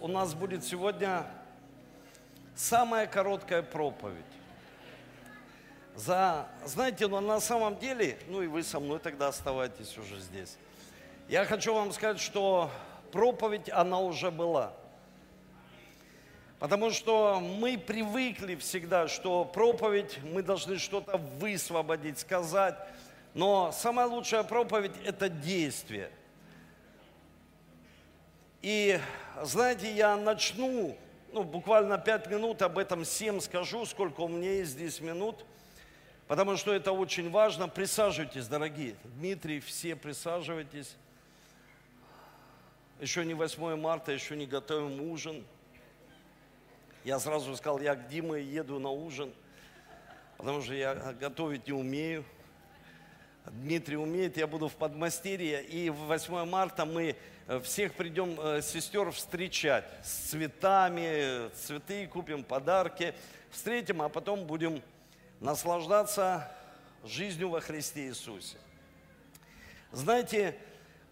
У нас будет сегодня самая короткая проповедь. За, знаете, но на самом деле, ну и вы со мной тогда оставайтесь уже здесь. Я хочу вам сказать, что проповедь, она уже была. Потому что мы привыкли всегда, что проповедь, мы должны что-то высвободить, сказать. Но самая лучшая проповедь – это действие. И знаете, я начну, ну, буквально пять минут, об этом всем скажу, сколько у меня есть здесь минут, потому что это очень важно. Присаживайтесь, дорогие. Дмитрий, все присаживайтесь. Еще не 8 марта, еще не готовим ужин. Я сразу сказал, я к Диме еду на ужин, потому что я готовить не умею. Дмитрий умеет, я буду в подмастерье. И в 8 марта мы э, всех придем э, сестер встречать с цветами, цветы купим, подарки, встретим, а потом будем наслаждаться жизнью во Христе Иисусе. Знаете,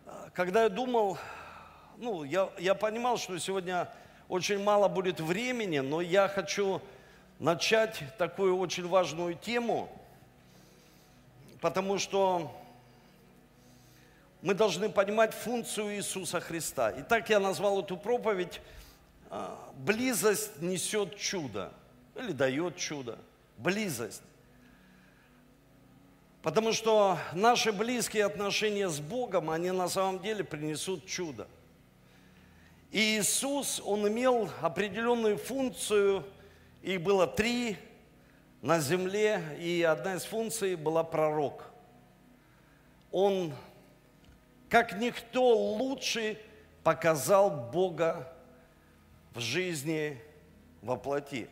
э, когда я думал, ну, я, я понимал, что сегодня очень мало будет времени, но я хочу начать такую очень важную тему – потому что мы должны понимать функцию Иисуса Христа. И так я назвал эту проповедь а, «Близость несет чудо» или дает чудо. Близость. Потому что наши близкие отношения с Богом, они на самом деле принесут чудо. И Иисус, Он имел определенную функцию, их было три, на земле, и одна из функций была пророк. Он, как никто лучше, показал Бога в жизни во плоти.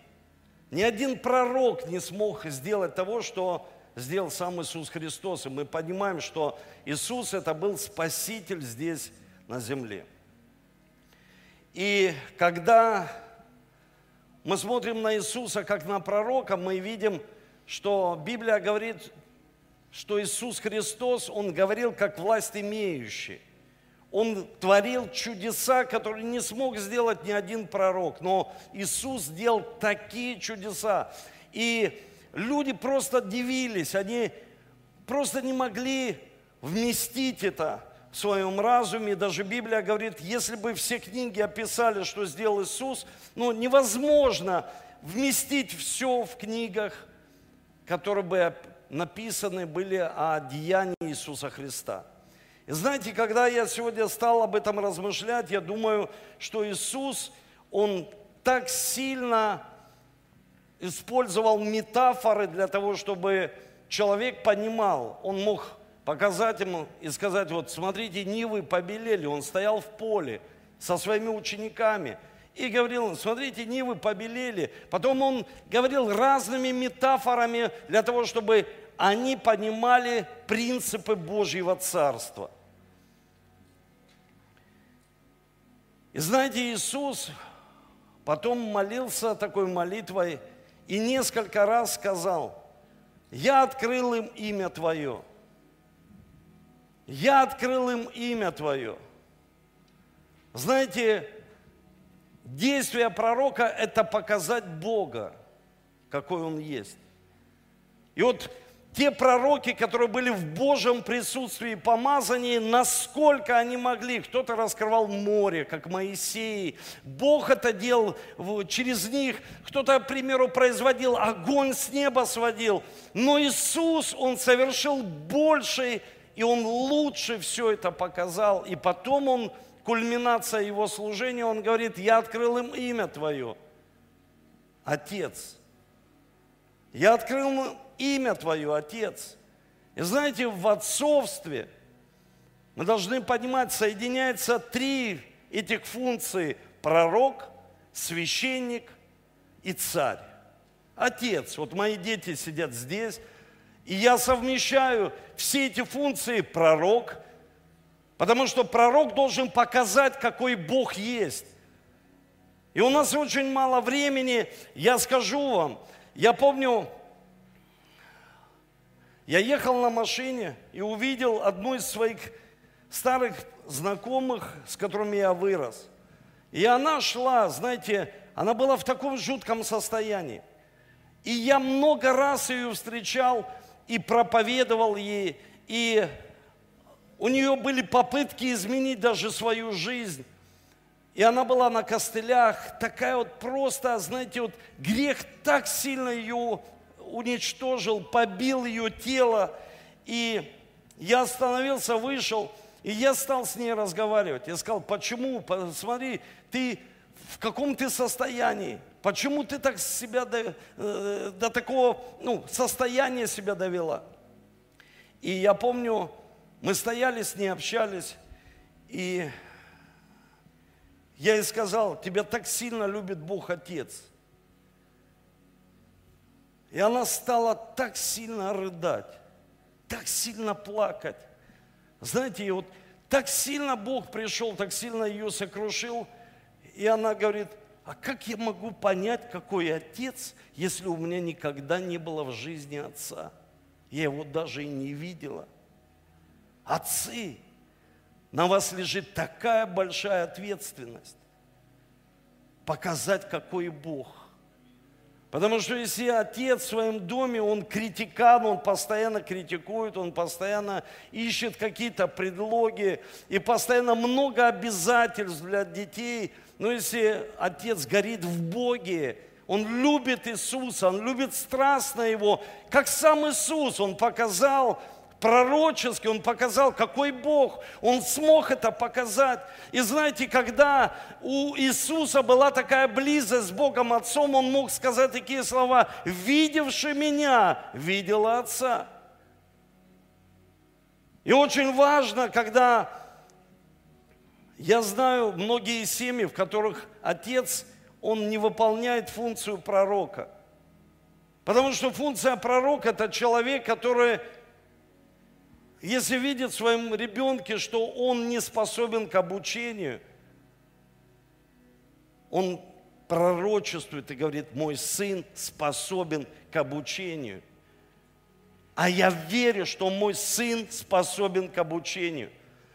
Ни один пророк не смог сделать того, что сделал сам Иисус Христос. И мы понимаем, что Иисус это был Спаситель здесь на земле. И когда мы смотрим на Иисуса как на пророка, мы видим, что Библия говорит, что Иисус Христос, Он говорил как власть имеющий. Он творил чудеса, которые не смог сделать ни один пророк. Но Иисус сделал такие чудеса. И люди просто дивились, они просто не могли вместить это в своем разуме. Даже Библия говорит, если бы все книги описали, что сделал Иисус, ну, невозможно вместить все в книгах, которые бы написаны были о деянии Иисуса Христа. И знаете, когда я сегодня стал об этом размышлять, я думаю, что Иисус, Он так сильно использовал метафоры для того, чтобы человек понимал, он мог показать ему и сказать, вот смотрите, Нивы побелели, он стоял в поле со своими учениками и говорил, смотрите, Нивы побелели. Потом он говорил разными метафорами для того, чтобы они понимали принципы Божьего Царства. И знаете, Иисус потом молился такой молитвой и несколько раз сказал, я открыл им имя Твое – я открыл им имя Твое. Знаете, действие пророка – это показать Бога, какой Он есть. И вот те пророки, которые были в Божьем присутствии и помазании, насколько они могли. Кто-то раскрывал море, как Моисей. Бог это делал через них. Кто-то, к примеру, производил огонь с неба сводил. Но Иисус, Он совершил больший и он лучше все это показал. И потом он, кульминация его служения, он говорит, я открыл им имя Твое, Отец. Я открыл им имя Твое, Отец. И знаете, в отцовстве мы должны понимать, соединяются три этих функции. Пророк, священник и царь. Отец. Вот мои дети сидят здесь, и я совмещаю все эти функции пророк, потому что пророк должен показать, какой Бог есть. И у нас очень мало времени, я скажу вам, я помню, я ехал на машине и увидел одну из своих старых знакомых, с которыми я вырос. И она шла, знаете, она была в таком жутком состоянии. И я много раз ее встречал и проповедовал ей, и у нее были попытки изменить даже свою жизнь. И она была на костылях, такая вот просто, знаете, вот грех так сильно ее уничтожил, побил ее тело. И я остановился, вышел, и я стал с ней разговаривать. Я сказал, почему, посмотри, ты в каком ты состоянии? Почему ты так себя до, э, до такого ну, состояния себя довела? И я помню, мы стояли с ней, общались, и я ей сказал, тебя так сильно любит Бог Отец. И она стала так сильно рыдать, так сильно плакать. Знаете, вот так сильно Бог пришел, так сильно ее сокрушил. И она говорит, а как я могу понять, какой отец, если у меня никогда не было в жизни отца? Я его даже и не видела. Отцы, на вас лежит такая большая ответственность показать, какой Бог. Потому что если отец в своем доме, он критикан, он постоянно критикует, он постоянно ищет какие-то предлоги и постоянно много обязательств для детей. Но если отец горит в Боге, он любит Иисуса, он любит страстно Его, как сам Иисус, он показал пророчески, он показал, какой Бог, он смог это показать. И знаете, когда у Иисуса была такая близость с Богом Отцом, он мог сказать такие слова, видевший меня, видела Отца. И очень важно, когда я знаю многие семьи, в которых отец, он не выполняет функцию пророка. Потому что функция пророка – это человек, который если видит в своем ребенке, что он не способен к обучению, он пророчествует и говорит, мой сын способен к обучению. А я верю, что мой сын способен к обучению.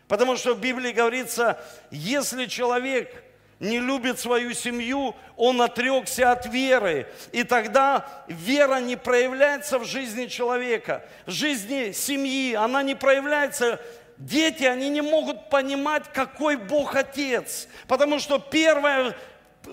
Потому что в Библии говорится, если человек не любит свою семью, он отрекся от веры. И тогда вера не проявляется в жизни человека, в жизни семьи, она не проявляется Дети, они не могут понимать, какой Бог Отец. Потому что первое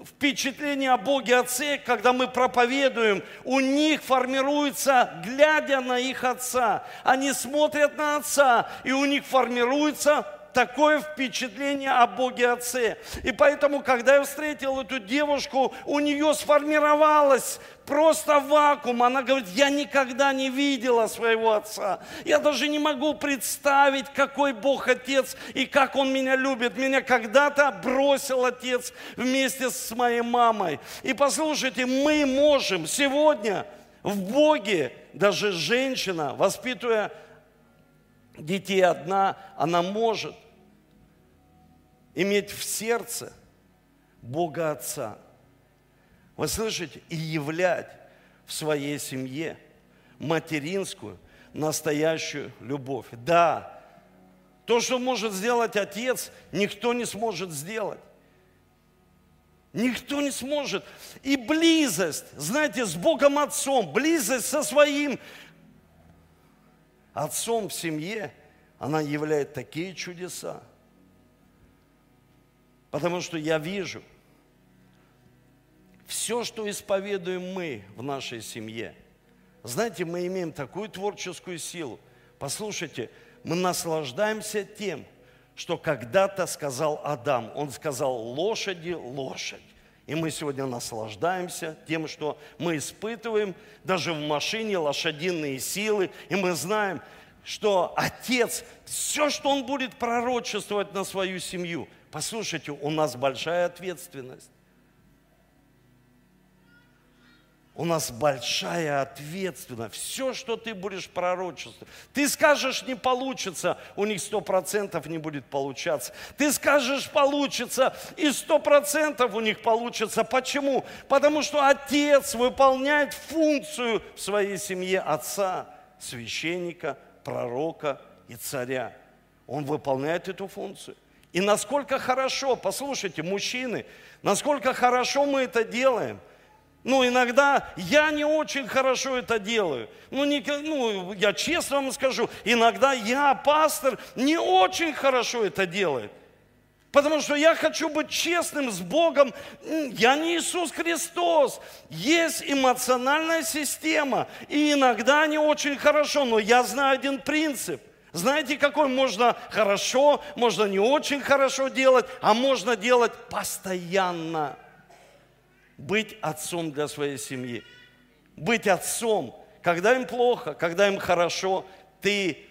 впечатление о Боге Отце, когда мы проповедуем, у них формируется, глядя на их Отца. Они смотрят на Отца, и у них формируется такое впечатление о Боге Отце. И поэтому, когда я встретил эту девушку, у нее сформировалось просто вакуум. Она говорит, я никогда не видела своего отца. Я даже не могу представить, какой Бог Отец и как Он меня любит. Меня когда-то бросил Отец вместе с моей мамой. И послушайте, мы можем сегодня в Боге, даже женщина, воспитывая детей одна, она может иметь в сердце Бога Отца. Вы слышите? И являть в своей семье материнскую, настоящую любовь. Да, то, что может сделать отец, никто не сможет сделать. Никто не сможет. И близость, знаете, с Богом Отцом, близость со своим отцом в семье, она являет такие чудеса. Потому что я вижу, все, что исповедуем мы в нашей семье, знаете, мы имеем такую творческую силу. Послушайте, мы наслаждаемся тем, что когда-то сказал Адам. Он сказал лошади, лошадь. И мы сегодня наслаждаемся тем, что мы испытываем даже в машине лошадиные силы. И мы знаем, что Отец, все, что Он будет пророчествовать на свою семью, Послушайте, у нас большая ответственность. У нас большая ответственность. Все, что ты будешь пророчествовать. Ты скажешь, не получится, у них сто процентов не будет получаться. Ты скажешь, получится, и сто процентов у них получится. Почему? Потому что отец выполняет функцию в своей семье отца, священника, пророка и царя. Он выполняет эту функцию. И насколько хорошо, послушайте, мужчины, насколько хорошо мы это делаем. Ну, иногда я не очень хорошо это делаю. Ну, не, ну, я честно вам скажу, иногда я, пастор, не очень хорошо это делаю. Потому что я хочу быть честным с Богом. Я не Иисус Христос. Есть эмоциональная система. И иногда не очень хорошо. Но я знаю один принцип. Знаете, какой можно хорошо, можно не очень хорошо делать, а можно делать постоянно. Быть отцом для своей семьи. Быть отцом. Когда им плохо, когда им хорошо, ты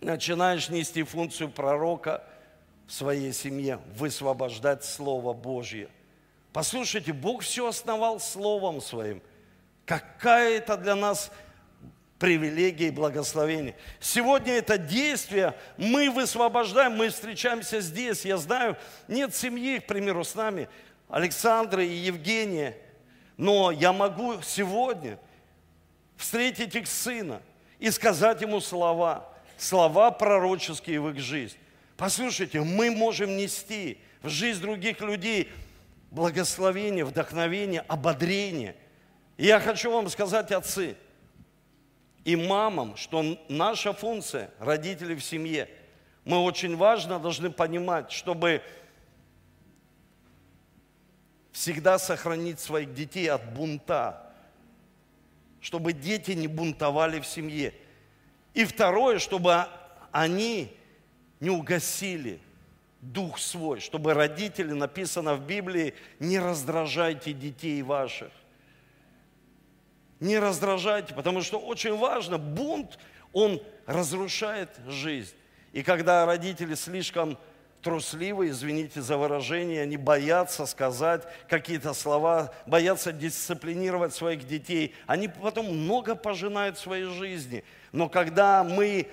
начинаешь нести функцию пророка – в своей семье, высвобождать Слово Божье. Послушайте, Бог все основал Словом Своим. Какая это для нас привилегия и благословение. Сегодня это действие мы высвобождаем, мы встречаемся здесь. Я знаю, нет семьи, к примеру, с нами, Александра и Евгения, но я могу сегодня встретить их сына и сказать ему слова, слова пророческие в их жизнь. Послушайте, мы можем нести в жизнь других людей благословение, вдохновение, ободрение. И я хочу вам сказать, отцы и мамам, что наша функция, родители в семье, мы очень важно должны понимать, чтобы всегда сохранить своих детей от бунта, чтобы дети не бунтовали в семье. И второе, чтобы они не угасили дух свой, чтобы родители, написано в Библии, не раздражайте детей ваших. Не раздражайте, потому что очень важно, бунт, он разрушает жизнь. И когда родители слишком трусливы, извините за выражение, они боятся сказать какие-то слова, боятся дисциплинировать своих детей, они потом много пожинают в своей жизни. Но когда мы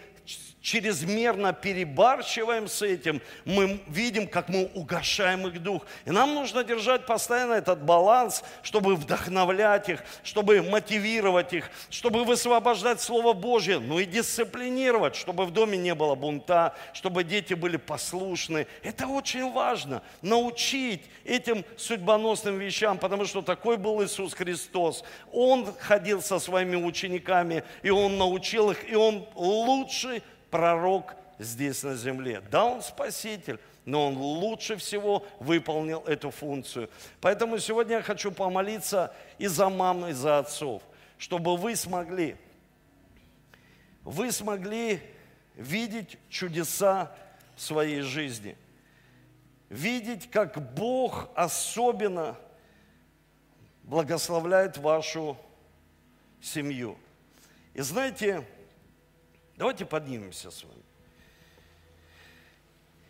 чрезмерно перебарщиваем с этим, мы видим, как мы угошаем их дух. И нам нужно держать постоянно этот баланс, чтобы вдохновлять их, чтобы мотивировать их, чтобы высвобождать Слово Божье, но и дисциплинировать, чтобы в доме не было бунта, чтобы дети были послушны. Это очень важно, научить этим судьбоносным вещам, потому что такой был Иисус Христос. Он ходил со своими учениками, и Он научил их, и Он лучший пророк здесь на земле. Да, он спаситель, но он лучше всего выполнил эту функцию. Поэтому сегодня я хочу помолиться и за мам, и за отцов, чтобы вы смогли, вы смогли видеть чудеса в своей жизни. Видеть, как Бог особенно благословляет вашу семью. И знаете, Давайте поднимемся с вами.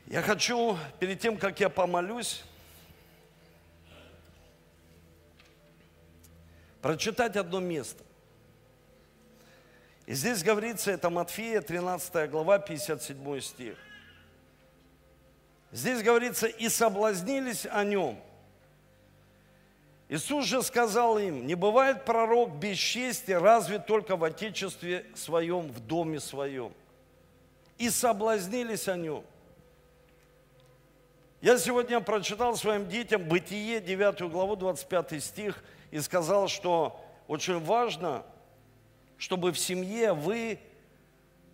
Я хочу, перед тем, как я помолюсь, прочитать одно место. И здесь говорится, это Матфея, 13 глава, 57 стих. Здесь говорится, и соблазнились о нем – Иисус же сказал им, не бывает пророк без чести, разве только в Отечестве своем, в доме своем. И соблазнились о нем. Я сегодня прочитал своим детям Бытие, 9 главу, 25 стих, и сказал, что очень важно, чтобы в семье вы,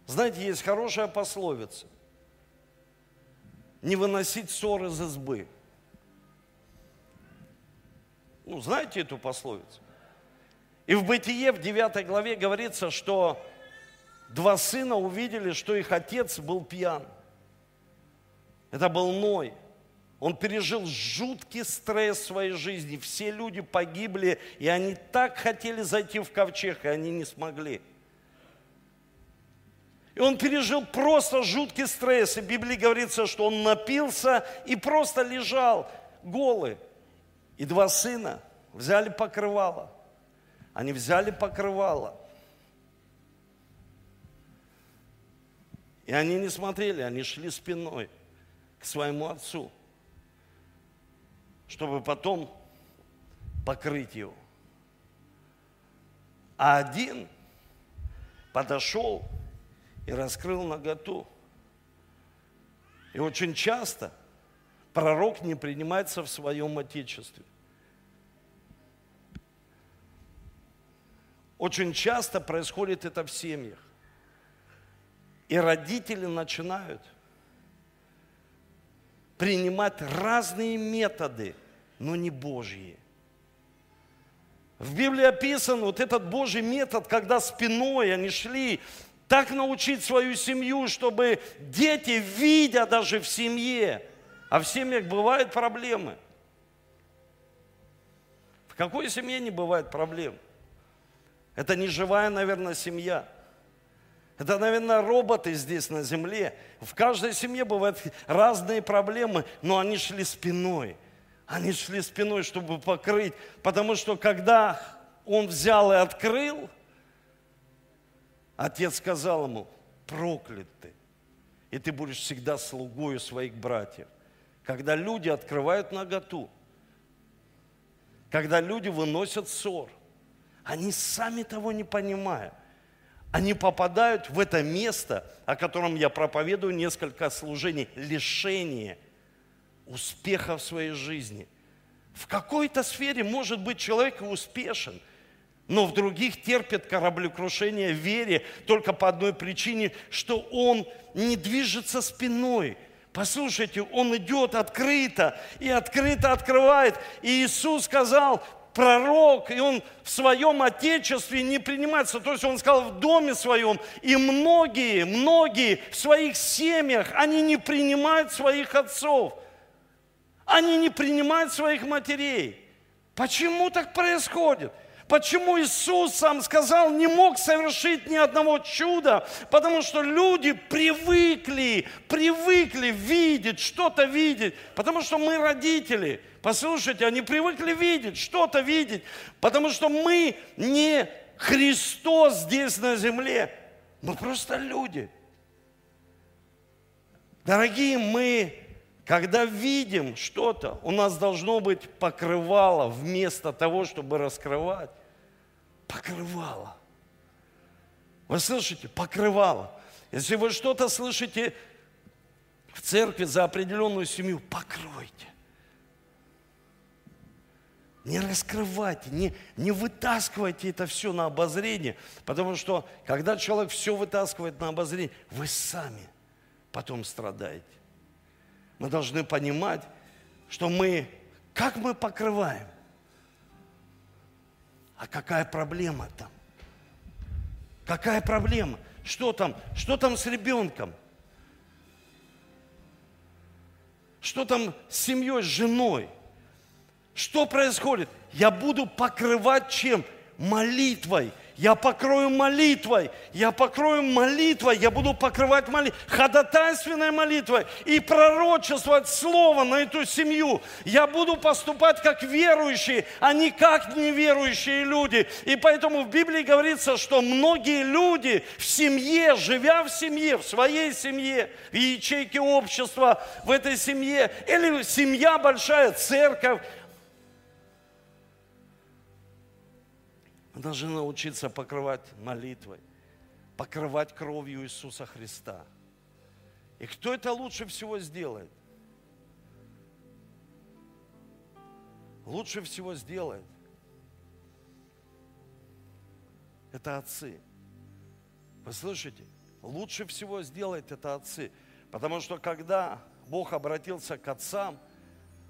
знаете, есть хорошая пословица, не выносить ссоры из избы – ну, знаете эту пословицу? И в Бытие, в 9 главе говорится, что два сына увидели, что их отец был пьян. Это был Ной. Он пережил жуткий стресс в своей жизни. Все люди погибли, и они так хотели зайти в ковчег, и они не смогли. И он пережил просто жуткий стресс. И в Библии говорится, что он напился и просто лежал голый. И два сына взяли покрывало. Они взяли покрывало. И они не смотрели, они шли спиной к своему отцу, чтобы потом покрыть его. А один подошел и раскрыл наготу. И очень часто пророк не принимается в своем отечестве. Очень часто происходит это в семьях. И родители начинают принимать разные методы, но не Божьи. В Библии описан вот этот Божий метод, когда спиной они шли, так научить свою семью, чтобы дети, видя даже в семье, а в семьях бывают проблемы. В какой семье не бывает проблем? Это не живая, наверное, семья. Это, наверное, роботы здесь на земле. В каждой семье бывают разные проблемы, но они шли спиной – они шли спиной, чтобы покрыть, потому что когда он взял и открыл, отец сказал ему, проклят ты, и ты будешь всегда слугою своих братьев. Когда люди открывают наготу, когда люди выносят ссор, они сами того не понимая, они попадают в это место, о котором я проповедую несколько служений, лишение – успеха в своей жизни. В какой-то сфере может быть человек успешен, но в других терпит кораблекрушение в вере только по одной причине, что он не движется спиной. Послушайте, он идет открыто и открыто открывает. И Иисус сказал, пророк, и он в своем отечестве не принимается. То есть он сказал в доме своем, и многие, многие в своих семьях, они не принимают своих отцов. Они не принимают своих матерей. Почему так происходит? Почему Иисус сам сказал, не мог совершить ни одного чуда? Потому что люди привыкли, привыкли видеть, что-то видеть. Потому что мы родители. Послушайте, они привыкли видеть, что-то видеть. Потому что мы не Христос здесь на земле. Мы просто люди. Дорогие, мы когда видим что-то, у нас должно быть покрывало вместо того, чтобы раскрывать. Покрывало. Вы слышите? Покрывало. Если вы что-то слышите в церкви за определенную семью, покройте. Не раскрывайте, не, не вытаскивайте это все на обозрение, потому что когда человек все вытаскивает на обозрение, вы сами потом страдаете. Мы должны понимать, что мы, как мы покрываем, а какая проблема там? Какая проблема? Что там? Что там с ребенком? Что там с семьей, с женой? Что происходит? Я буду покрывать чем? Молитвой, я покрою молитвой, я покрою молитвой, я буду покрывать молитвой, ходатайственной молитвой и пророчествовать слово на эту семью. Я буду поступать как верующие, а не как неверующие люди. И поэтому в Библии говорится, что многие люди в семье, живя в семье, в своей семье, в ячейке общества, в этой семье, или семья большая, церковь, Мы должны научиться покрывать молитвой, покрывать кровью Иисуса Христа. И кто это лучше всего сделает? Лучше всего сделает. Это отцы. Вы слышите? Лучше всего сделает это отцы. Потому что когда Бог обратился к отцам,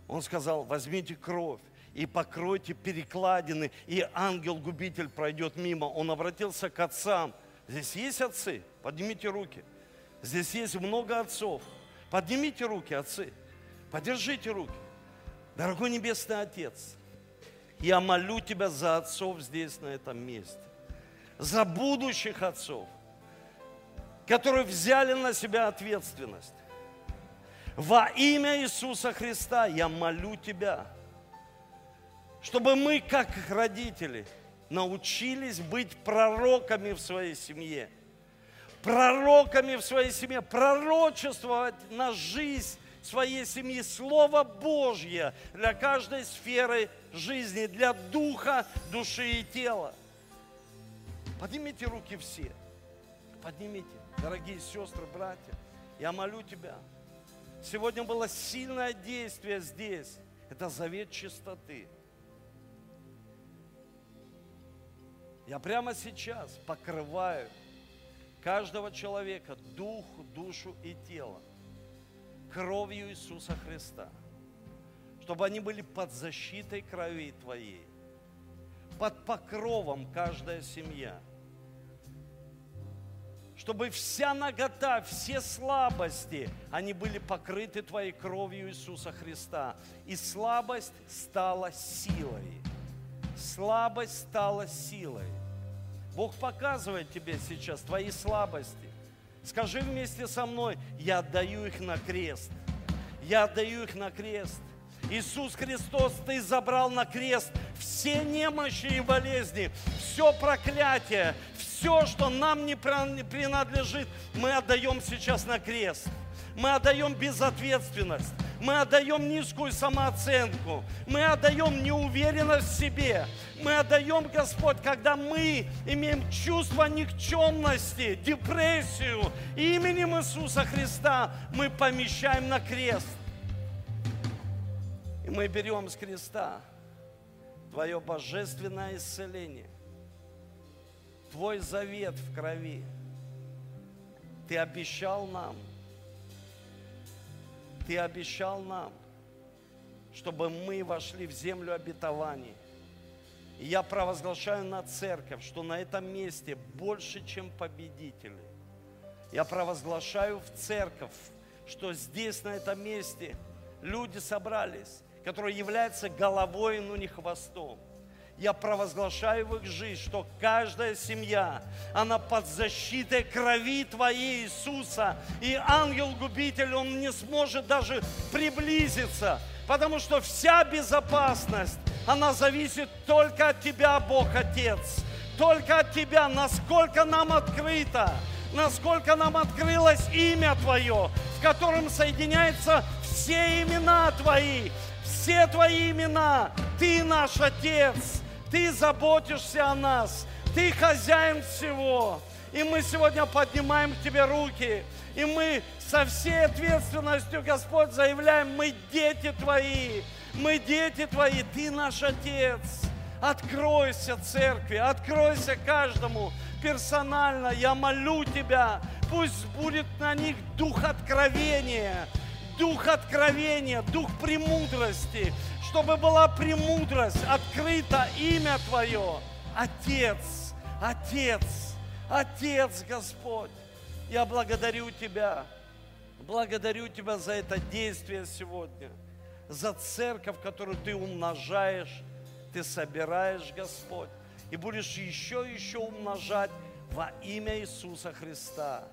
Он сказал, возьмите кровь и покройте перекладины, и ангел-губитель пройдет мимо. Он обратился к отцам. Здесь есть отцы? Поднимите руки. Здесь есть много отцов. Поднимите руки, отцы. Подержите руки. Дорогой Небесный Отец, я молю Тебя за отцов здесь, на этом месте. За будущих отцов, которые взяли на себя ответственность. Во имя Иисуса Христа я молю Тебя – чтобы мы, как родители, научились быть пророками в своей семье. Пророками в своей семье, пророчествовать на жизнь своей семьи Слово Божье для каждой сферы жизни, для духа, души и тела. Поднимите руки все. Поднимите, дорогие сестры, братья. Я молю Тебя, Сегодня было сильное действие здесь. Это завет чистоты. Я прямо сейчас покрываю каждого человека, дух, душу и тело кровью Иисуса Христа, чтобы они были под защитой крови Твоей, под покровом каждая семья, чтобы вся нагота, все слабости, они были покрыты Твоей кровью Иисуса Христа, и слабость стала силой. Слабость стала силой. Бог показывает тебе сейчас твои слабости. Скажи вместе со мной, я отдаю их на крест. Я отдаю их на крест. Иисус Христос, Ты забрал на крест все немощи и болезни, все проклятие, все, что нам не принадлежит, мы отдаем сейчас на крест. Мы отдаем безответственность, мы отдаем низкую самооценку, мы отдаем неуверенность в себе, мы отдаем, Господь, когда мы имеем чувство никчемности, депрессию, именем Иисуса Христа мы помещаем на крест. И мы берем с креста Твое божественное исцеление, Твой завет в крови. Ты обещал нам – ты обещал нам, чтобы мы вошли в землю обетований. И я провозглашаю на церковь, что на этом месте больше, чем победители. Я провозглашаю в церковь, что здесь, на этом месте, люди собрались, которые являются головой, но не хвостом – я провозглашаю в их жизнь, что каждая семья, она под защитой крови Твоей, Иисуса, и ангел-губитель, он не сможет даже приблизиться, потому что вся безопасность, она зависит только от Тебя, Бог Отец, только от Тебя, насколько нам открыто, насколько нам открылось имя Твое, в котором соединяются все имена Твои, все Твои имена. Ты наш Отец, ты заботишься о нас. Ты хозяин всего. И мы сегодня поднимаем к Тебе руки. И мы со всей ответственностью, Господь, заявляем, мы дети Твои. Мы дети Твои. Ты наш Отец. Откройся церкви, откройся каждому персонально. Я молю Тебя, пусть будет на них дух откровения, дух откровения, дух премудрости, чтобы была премудрость, открыто имя Твое. Отец, Отец, Отец Господь, я благодарю Тебя, благодарю Тебя за это действие сегодня, за церковь, которую Ты умножаешь, Ты собираешь, Господь, и будешь еще и еще умножать во имя Иисуса Христа.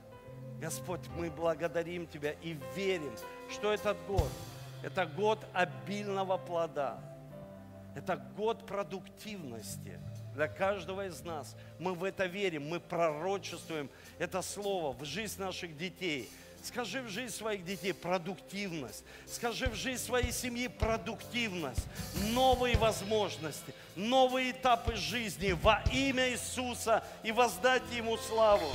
Господь, мы благодарим Тебя и верим, что этот год – это год обильного плода. Это год продуктивности для каждого из нас. Мы в это верим, мы пророчествуем это слово в жизнь наших детей. Скажи в жизнь своих детей продуктивность. Скажи в жизнь своей семьи продуктивность. Новые возможности, новые этапы жизни во имя Иисуса и воздать Ему славу.